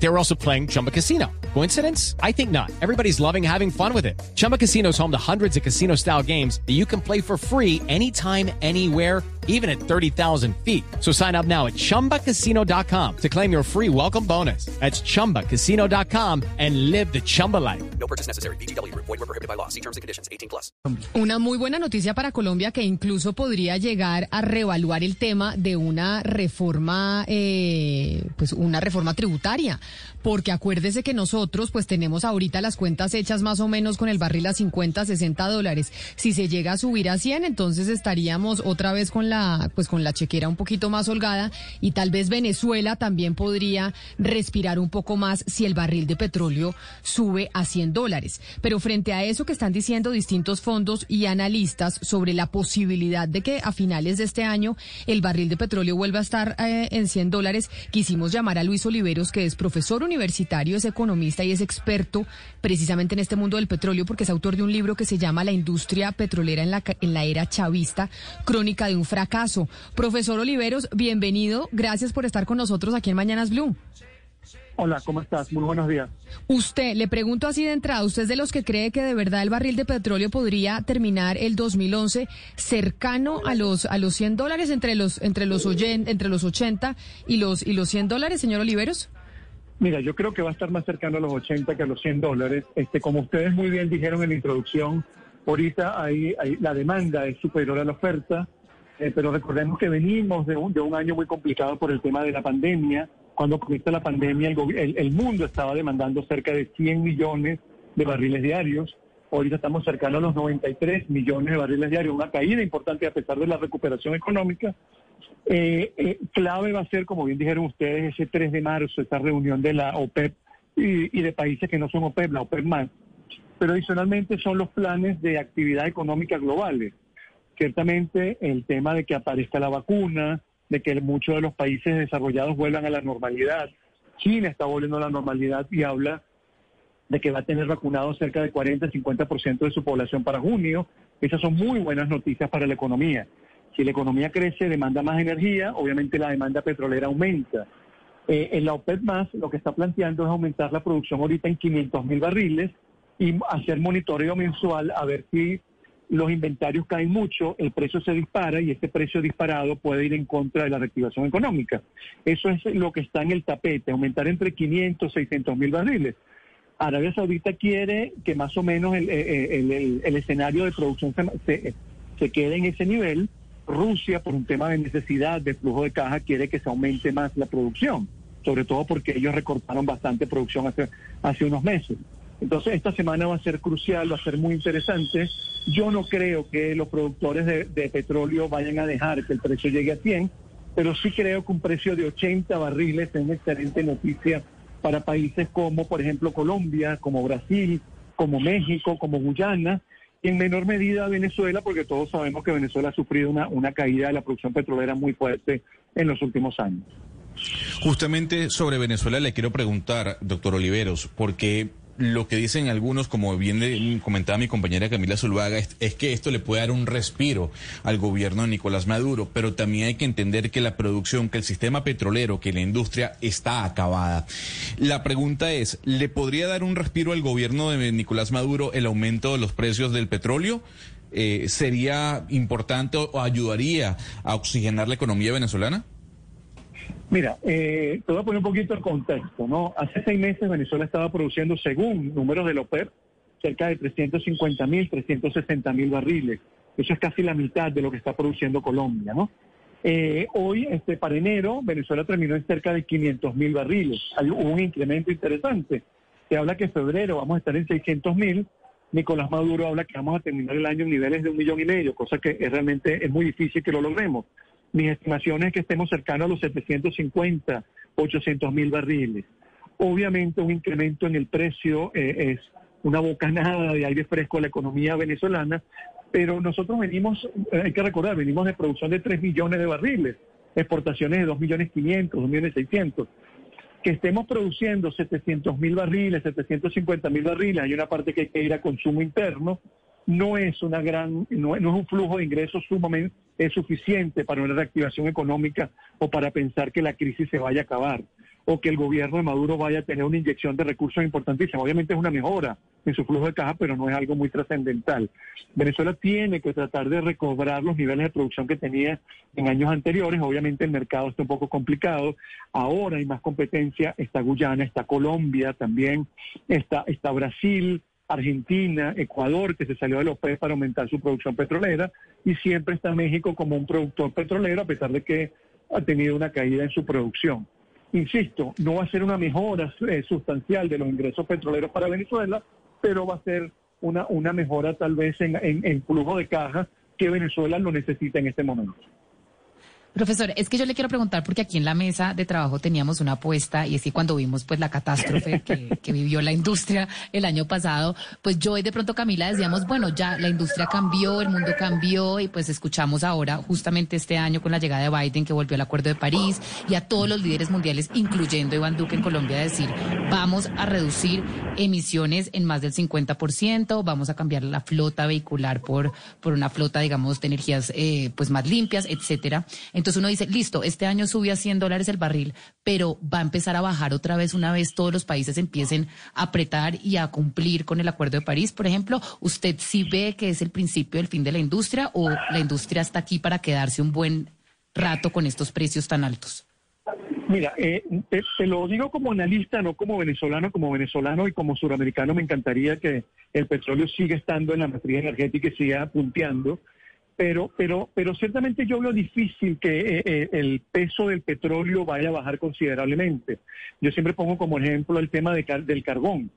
They were also playing Chumba Casino. Coincidence? I think not. Everybody's loving having fun with it. Chumba Casino is home to hundreds of casino style games that you can play for free anytime, anywhere, even at 30,000 feet. So sign up now at chumbacasino.com to claim your free welcome bonus. That's chumbacasino.com and live the Chumba life. No purchase necessary. BGW. Void were prohibited by law. See terms and conditions. 18 plus. Una muy buena noticia para Colombia que incluso podría llegar a reevaluar el tema de una reforma, eh, pues una reforma tributaria, porque acuérdese que nosotros pues tenemos ahorita las cuentas hechas más o menos con el barril a 50, 60 dólares. Si se llega a subir a 100, entonces estaríamos otra vez con la, pues con la chequera un poquito más holgada y tal vez Venezuela también podría respirar un poco más si el barril de petróleo sube a 100 dólares. Pero frente a eso que están diciendo distintos fondos y analistas sobre la posibilidad de que a finales de este año el barril de petróleo vuelva a estar eh, en 100 dólares, quisimos llamar a Luis Oliveros, que es profesor universitario, es economista y es experto precisamente en este mundo del petróleo, porque es autor de un libro que se llama La industria petrolera en la, en la era chavista, crónica de un fracaso. Profesor Oliveros, bienvenido. Gracias por estar con nosotros aquí en Mañanas Blue. Hola, ¿cómo estás? Muy buenos días. Usted, le pregunto así de entrada, ¿usted es de los que cree que de verdad el barril de petróleo podría terminar el 2011 cercano a los a los 100 dólares entre los entre los oyen- entre los 80 y los y los 100 dólares, señor Oliveros? Mira, yo creo que va a estar más cercano a los 80 que a los 100 dólares. Este, como ustedes muy bien dijeron en la introducción, ahorita hay, la demanda es superior a la oferta, eh, pero recordemos que venimos de un, de un año muy complicado por el tema de la pandemia. Cuando comienza la pandemia, el, el- el mundo estaba demandando cerca de 100 millones de barriles diarios. Ahorita estamos cercanos a los 93 millones de barriles diarios, una caída importante a pesar de la recuperación económica. Eh, eh, clave va a ser, como bien dijeron ustedes, ese 3 de marzo, esta reunión de la OPEP y, y de países que no son OPEP, la OPEP más. Pero adicionalmente son los planes de actividad económica globales. Ciertamente el tema de que aparezca la vacuna, de que muchos de los países desarrollados vuelvan a la normalidad. China está volviendo a la normalidad y habla de que va a tener vacunado cerca de 40-50% de su población para junio. Esas son muy buenas noticias para la economía. Si la economía crece, demanda más energía, obviamente la demanda petrolera aumenta. Eh, en la OPEP más lo que está planteando es aumentar la producción ahorita en 500 mil barriles y hacer monitoreo mensual a ver si los inventarios caen mucho, el precio se dispara y este precio disparado puede ir en contra de la reactivación económica. Eso es lo que está en el tapete, aumentar entre 500 y 600 mil barriles. Arabia Saudita quiere que más o menos el, eh, el escenario de producción se quede en ese nivel. Rusia, por un tema de necesidad de flujo de caja, quiere que se aumente más la producción, sobre todo porque ellos recortaron bastante producción hace, hace unos meses. Entonces, esta semana va a ser crucial, va a ser muy interesante. Yo no creo que los productores de, de petróleo vayan a dejar que el precio llegue a 100, pero sí creo que un precio de 80 barriles es una excelente noticia para países como, por ejemplo, Colombia, como Brasil, como México, como Guyana, en menor medida Venezuela, porque todos sabemos que Venezuela ha sufrido una, una caída de la producción petrolera muy fuerte en los últimos años. Justamente sobre Venezuela le quiero preguntar, doctor Oliveros, porque lo que dicen algunos, como bien comentaba mi compañera Camila Zuluaga, es, es que esto le puede dar un respiro al gobierno de Nicolás Maduro, pero también hay que entender que la producción, que el sistema petrolero, que la industria está acabada. La pregunta es, ¿le podría dar un respiro al gobierno de Nicolás Maduro el aumento de los precios del petróleo? Eh, ¿Sería importante o ayudaría a oxigenar la economía venezolana? Mira, eh, te voy a poner un poquito el contexto, ¿no? Hace seis meses Venezuela estaba produciendo, según números de la cerca de 350 mil, 360 mil barriles. Eso es casi la mitad de lo que está produciendo Colombia, ¿no? Eh, hoy, este, para enero, Venezuela terminó en cerca de 500 mil barriles. Hay un incremento interesante. Se habla que en febrero vamos a estar en 600 mil. Nicolás Maduro habla que vamos a terminar el año en niveles de un millón y medio, cosa que es realmente es muy difícil que lo logremos. Mis estimaciones es que estemos cercanos a los 750, 800 mil barriles. Obviamente un incremento en el precio eh, es una bocanada de aire fresco a la economía venezolana, pero nosotros venimos, eh, hay que recordar, venimos de producción de 3 millones de barriles, exportaciones de 2 millones 500, 2 millones 600. Que estemos produciendo 700 mil barriles, 750 mil barriles, hay una parte que hay que ir a consumo interno, no es una gran, no, no es un flujo de ingresos sumamente es suficiente para una reactivación económica o para pensar que la crisis se vaya a acabar o que el gobierno de Maduro vaya a tener una inyección de recursos importantísima. Obviamente es una mejora en su flujo de caja, pero no es algo muy trascendental. Venezuela tiene que tratar de recobrar los niveles de producción que tenía en años anteriores. Obviamente el mercado está un poco complicado. Ahora hay más competencia. Está Guyana, está Colombia también, está, está Brasil. Argentina, Ecuador, que se salió de los OPEP para aumentar su producción petrolera, y siempre está México como un productor petrolero, a pesar de que ha tenido una caída en su producción. Insisto, no va a ser una mejora eh, sustancial de los ingresos petroleros para Venezuela, pero va a ser una, una mejora tal vez en, en, en flujo de caja que Venezuela lo necesita en este momento. Profesor, es que yo le quiero preguntar porque aquí en la mesa de trabajo teníamos una apuesta y es que cuando vimos pues la catástrofe que, vivió la industria el año pasado, pues yo y de pronto Camila decíamos, bueno, ya la industria cambió, el mundo cambió y pues escuchamos ahora justamente este año con la llegada de Biden que volvió al Acuerdo de París y a todos los líderes mundiales, incluyendo Iván Duque en Colombia, decir, vamos a reducir emisiones en más del 50%, vamos a cambiar la flota vehicular por, por una flota, digamos, de energías eh, pues más limpias, etcétera. Entonces uno dice, listo, este año subió a 100 dólares el barril, pero va a empezar a bajar otra vez una vez todos los países empiecen a apretar y a cumplir con el Acuerdo de París, por ejemplo. ¿Usted sí ve que es el principio del fin de la industria o la industria está aquí para quedarse un buen rato con estos precios tan altos? Mira, eh, te, te, lo digo como analista, no como venezolano, como venezolano y como suramericano me encantaría que el petróleo siga estando en la matriz energética y siga punteando pero, pero, pero ciertamente yo veo difícil que eh, eh, el peso del petróleo vaya a bajar considerablemente. Yo siempre pongo como ejemplo el tema de, del carbón.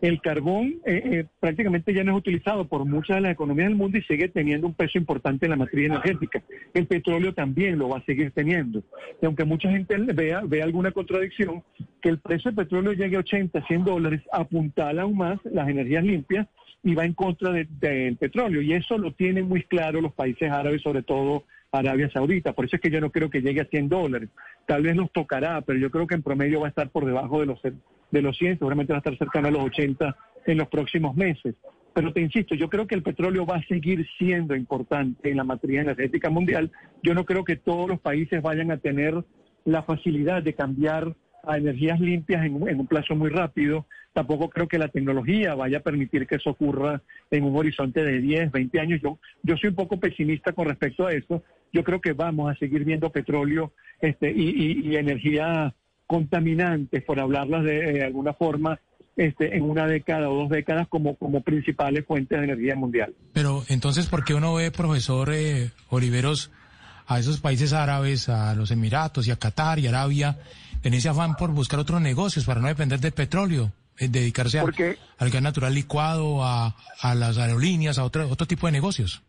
El carbón eh, prácticamente ya no es utilizado por muchas de las economías del mundo y sigue teniendo un peso importante en la matriz energética. El petróleo también lo va a seguir teniendo. Y aunque mucha gente vea, vea alguna contradicción, que el precio del petróleo llegue a 80, 100 dólares, apuntala aún más las energías limpias y va en contra del petróleo. Y eso lo tienen muy claro los países árabes, sobre todo Arabia Saudita. Por eso es que yo no creo que llegue a 100 dólares. Tal vez nos tocará, pero yo creo que en promedio va a estar por debajo de los, de los 100, seguramente va a estar cercano a los 80 en los próximos meses. Pero te insisto, yo creo que el petróleo va a seguir siendo importante en la materia energética mundial. Yo no creo que todos los países vayan a tener la facilidad de cambiar a energías limpias en, en, un plazo muy rápido. Tampoco creo que la tecnología vaya a permitir que eso ocurra en un horizonte de 10, 20 años. Yo, yo soy un poco pesimista con respecto a eso. Yo creo que vamos a seguir viendo petróleo este, y, y, y energía contaminantes, por hablarlas de, de alguna forma, este, en una década o dos décadas como, como principales fuentes de energía mundial. Pero entonces, ¿por qué uno ve, profesor eh, Oliveros, a esos países árabes, a los Emiratos y a Qatar y Arabia, en ese afán por buscar otros negocios para no depender del petróleo, eh, dedicarse a, al gas natural licuado, a, a las aerolíneas, a otro, otro tipo de negocios?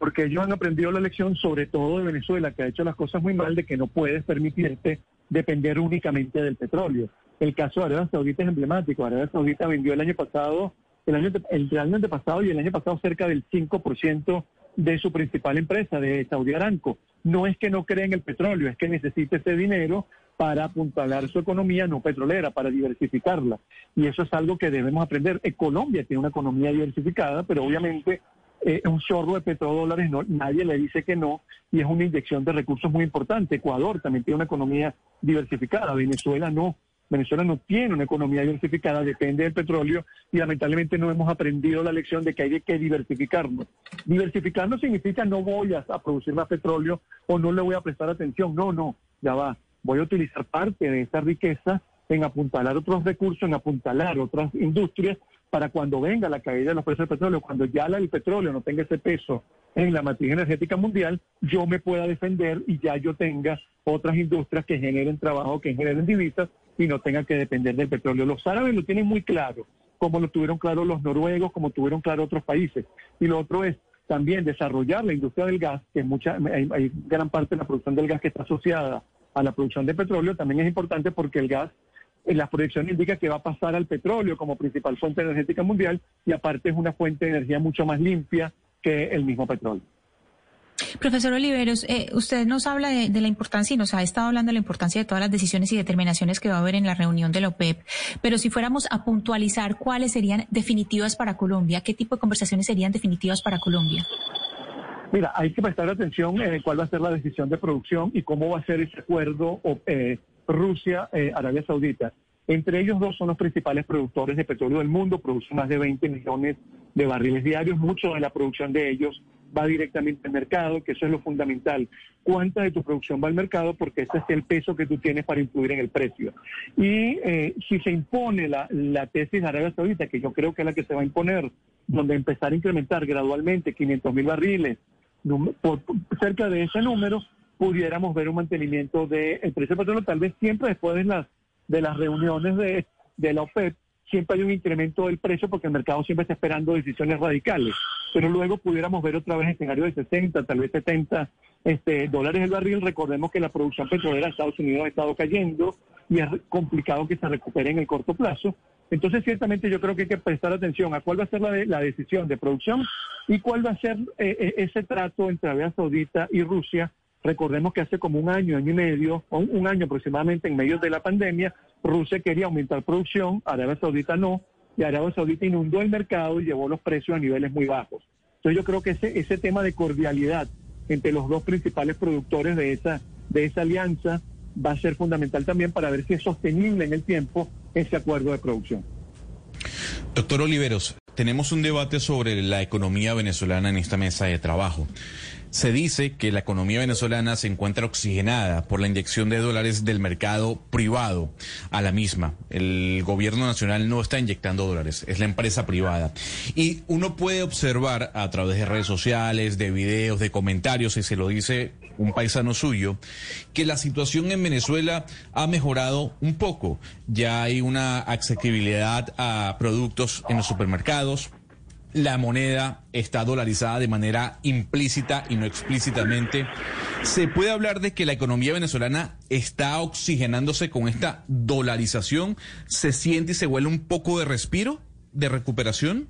Porque ellos han aprendido la lección, sobre todo de Venezuela, que ha hecho las cosas muy mal, de que no puedes permitirte depender únicamente del petróleo. El caso de Arabia Saudita es emblemático. Arabia Saudita vendió el año pasado, el año, el, año antepasado y el año pasado cerca del 5% de su principal empresa, de Saudi Aramco. No es que no cree en el petróleo, es que necesita ese dinero para apuntalar su economía no petrolera, para diversificarla. Y eso es algo que debemos aprender. Eh, Colombia tiene una economía diversificada, pero obviamente eh, un chorro de petrodólares, no, nadie le dice que no, y es una inyección de recursos muy importante. Ecuador también tiene una economía diversificada, Venezuela no. Venezuela no tiene una economía diversificada, depende del petróleo y lamentablemente no hemos aprendido la lección de que hay que diversificarnos. Diversificarnos significa no voy a, producir más petróleo o no le voy a prestar atención. No, no, ya va. Voy a utilizar parte de esa riqueza en apuntalar otros recursos, en apuntalar otras industrias para cuando venga la caída de los precios del petróleo, cuando ya el petróleo no tenga ese peso en la matriz energética mundial, yo me pueda defender y ya yo tenga otras industrias que generen trabajo, que generen divisas y no tenga que depender del petróleo. Los árabes lo tienen muy claro, como lo tuvieron claro los noruegos, como tuvieron claro otros países. Y lo otro es también desarrollar la industria del gas, que mucha, hay, hay gran parte de la producción del gas que está asociada a la producción de petróleo, también es importante porque el gas las proyecciones indica que va a pasar al petróleo como principal fuente energética mundial y aparte es una fuente de energía mucho más limpia que el mismo petróleo. Profesor Oliveros, eh, usted nos habla de, de, la importancia y nos ha estado hablando de la importancia de todas las decisiones y determinaciones que va a haber en la reunión de la OPEP, pero si fuéramos a puntualizar cuáles serían definitivas para Colombia, ¿qué tipo de conversaciones serían definitivas para Colombia? Mira, hay que prestar atención en cuál va a ser la decisión de producción y cómo va a ser ese acuerdo eh, Rusia-Arabia Saudita. Entre ellos dos son los principales productores de petróleo del mundo, producen más de 20 millones de barriles diarios, mucho de la producción de ellos va directamente al mercado, que eso es lo fundamental. ¿Cuánta de tu producción va al mercado? Porque ese es el peso que tú tienes para influir en el precio. Y eh, si se impone la, la tesis de Arabia Saudita, que yo creo que es la que se va a imponer, donde empezar a incrementar gradualmente 500 mil barriles, por, cerca de ese número, pudiéramos ver un mantenimiento del de precio del petróleo, tal vez siempre después de las, de las reuniones de, de la OPEP, siempre hay un incremento del precio porque el mercado siempre está esperando decisiones radicales. Pero luego pudiéramos ver otra vez escenario de 60, tal vez 70 este, dólares el barril. Recordemos que la producción petrolera de Estados Unidos ha estado cayendo y es complicado que se recupere en el corto plazo. Entonces, ciertamente yo creo que hay que prestar atención a cuál va a ser la, la decisión de producción y cuál va a ser eh, eh, ese trato entre Arabia Saudita y Rusia. Recordemos que hace como un año, año y medio, o un, año aproximadamente en medio de la pandemia, Rusia quería aumentar producción, Arabia Saudita no, y Arabia Saudita inundó el mercado y llevó los precios a niveles muy bajos. Entonces yo creo que ese, ese tema de cordialidad entre los dos principales productores de esa, de esa alianza va a ser fundamental también para ver si es sostenible en el tiempo ese acuerdo de producción. Doctor Oliveros, tenemos un debate sobre la economía venezolana en esta mesa de trabajo. Se dice que la economía venezolana se encuentra oxigenada por la inyección de dólares del mercado privado a la misma. El gobierno nacional no está inyectando dólares, es la empresa privada. Y uno puede observar a través de redes sociales, de videos, de comentarios, y se lo dice un paisano suyo, que la situación en Venezuela ha mejorado un poco. Ya hay una asequibilidad a productos en los supermercados, la moneda está dolarizada de manera implícita y no explícitamente. ¿Se puede hablar de que la economía venezolana está oxigenándose con esta dolarización? ¿Se siente y se huele un poco de respiro, de recuperación?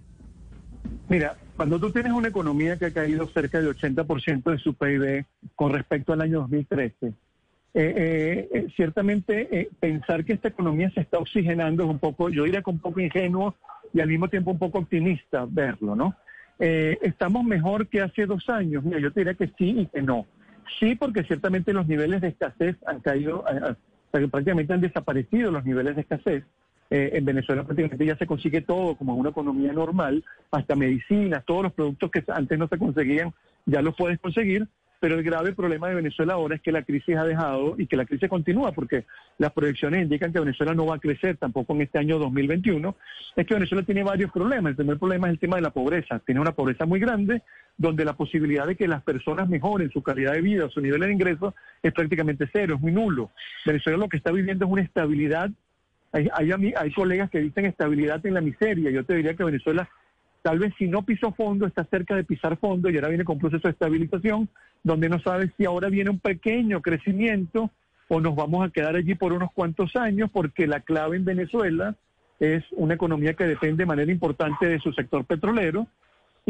Mira, cuando tú tienes una economía que ha caído cerca del 80% de su PIB con respecto al año 2013, eh, eh, eh, ciertamente pensar que esta economía se está oxigenando es un poco, yo diría que un poco ingenuo y al mismo tiempo un poco optimista verlo, ¿no? Eh, ¿Estamos mejor que hace dos años? Mira, yo te diría que sí y que no. Sí, porque ciertamente los niveles de escasez han caído, prácticamente han desaparecido los niveles de escasez. Eh, en Venezuela prácticamente ya se consigue todo como en una economía normal, hasta medicinas, todos los productos que antes no se conseguían, ya los puedes conseguir pero el grave problema de Venezuela ahora es que la crisis ha dejado y que la crisis continúa, porque las proyecciones indican que Venezuela no va a crecer tampoco en este año 2021. Es que Venezuela tiene varios problemas. El primer problema es el tema de la pobreza. Tiene una pobreza muy grande, donde la posibilidad de que las personas mejoren su calidad de vida, su nivel de ingreso, es prácticamente cero, es muy nulo. Venezuela lo que está viviendo es una estabilidad. Hay, hay, hay colegas que dicen estabilidad en la miseria. Yo te diría que Venezuela tal vez si no pisó fondo, está cerca de pisar fondo y ahora viene con proceso de estabilización, donde no sabe si ahora viene un pequeño crecimiento o nos vamos a quedar allí por unos cuantos años, porque la clave en Venezuela es una economía que depende de manera importante de su sector petrolero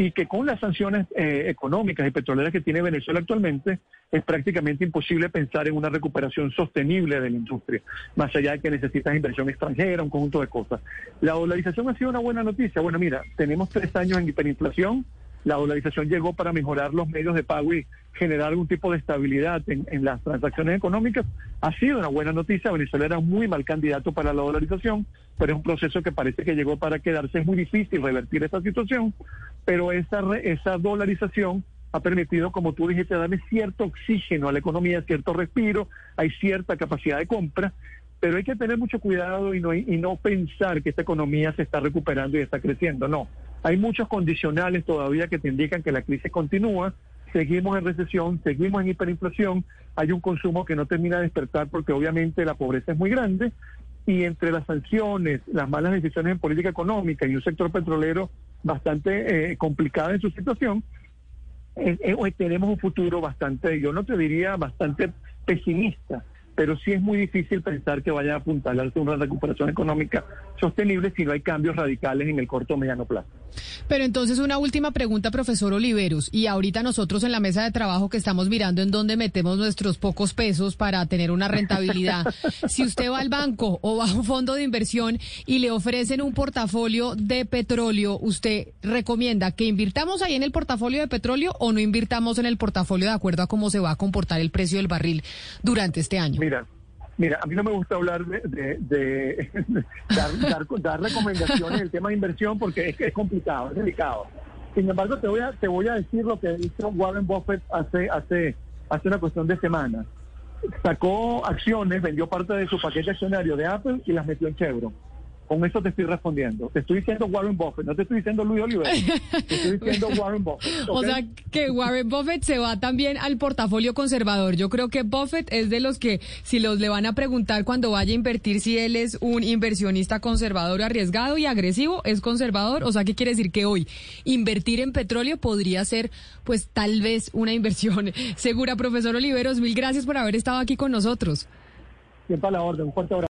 y que con las sanciones eh, económicas y petroleras que tiene Venezuela actualmente es prácticamente imposible pensar en una recuperación sostenible de la industria, más allá de que necesitas inversión extranjera, un conjunto de cosas. La dolarización ha sido una buena noticia. Bueno, mira, tenemos tres años en hiperinflación, la dolarización llegó para mejorar los medios de pago y generar algún tipo de estabilidad en, en, las transacciones económicas. Ha sido una buena noticia. Venezuela era muy mal candidato para la dolarización, pero es un proceso que parece que llegó para quedarse. Es muy difícil revertir esta situación, pero esa, esa dolarización ha permitido, como tú dijiste, darle cierto oxígeno a la economía, cierto respiro, hay cierta capacidad de compra, pero hay que tener mucho cuidado y no, y no pensar que esta economía se está recuperando y está creciendo. No, hay muchos condicionales todavía que te indican que la crisis continúa, seguimos en recesión, seguimos en hiperinflación, hay un consumo que no termina de despertar porque obviamente la pobreza es muy grande y entre las sanciones, las malas decisiones en política económica y un sector petrolero bastante eh, complicado en su situación, eh, eh, tenemos un futuro bastante, yo no te diría bastante pesimista pero sí es muy difícil pensar que vaya a apuntalarse una recuperación económica sostenible si no hay cambios radicales en el corto o mediano plazo. Pero entonces una última pregunta, profesor Oliveros, y ahorita nosotros en la mesa de trabajo que estamos mirando en dónde metemos nuestros pocos pesos para tener una rentabilidad, si usted va al banco o va a un fondo de inversión y le ofrecen un portafolio de petróleo, ¿usted recomienda que invirtamos ahí en el portafolio de petróleo o no invirtamos en el portafolio de acuerdo a cómo se va a comportar el precio del barril durante este año? Mira, mira, a mí no me gusta hablar de, dar, dar, dar, recomendaciones en el tema de inversión porque es, es complicado, es delicado. Sin embargo, te voy a te voy a decir lo que hizo Warren Buffett hace hace hace una cuestión de semanas. Sacó acciones, vendió parte de su paquete accionario de Apple y las metió en Chevron. Con eso te estoy respondiendo. Te estoy diciendo Warren Buffett, no te estoy diciendo Luis Oliver. Te estoy diciendo Warren Buffett. O sea, que Warren Buffett se va también al portafolio conservador. Yo creo que Buffett es de los que, si los le van a preguntar cuando vaya a invertir si él es un inversionista conservador, arriesgado y agresivo, es conservador. O sea, ¿qué quiere decir? Que hoy invertir en petróleo podría ser, pues, tal vez una inversión segura. Profesor Oliveros, mil gracias por haber estado aquí con nosotros. Siempre a la orden. Un fuerte abrazo.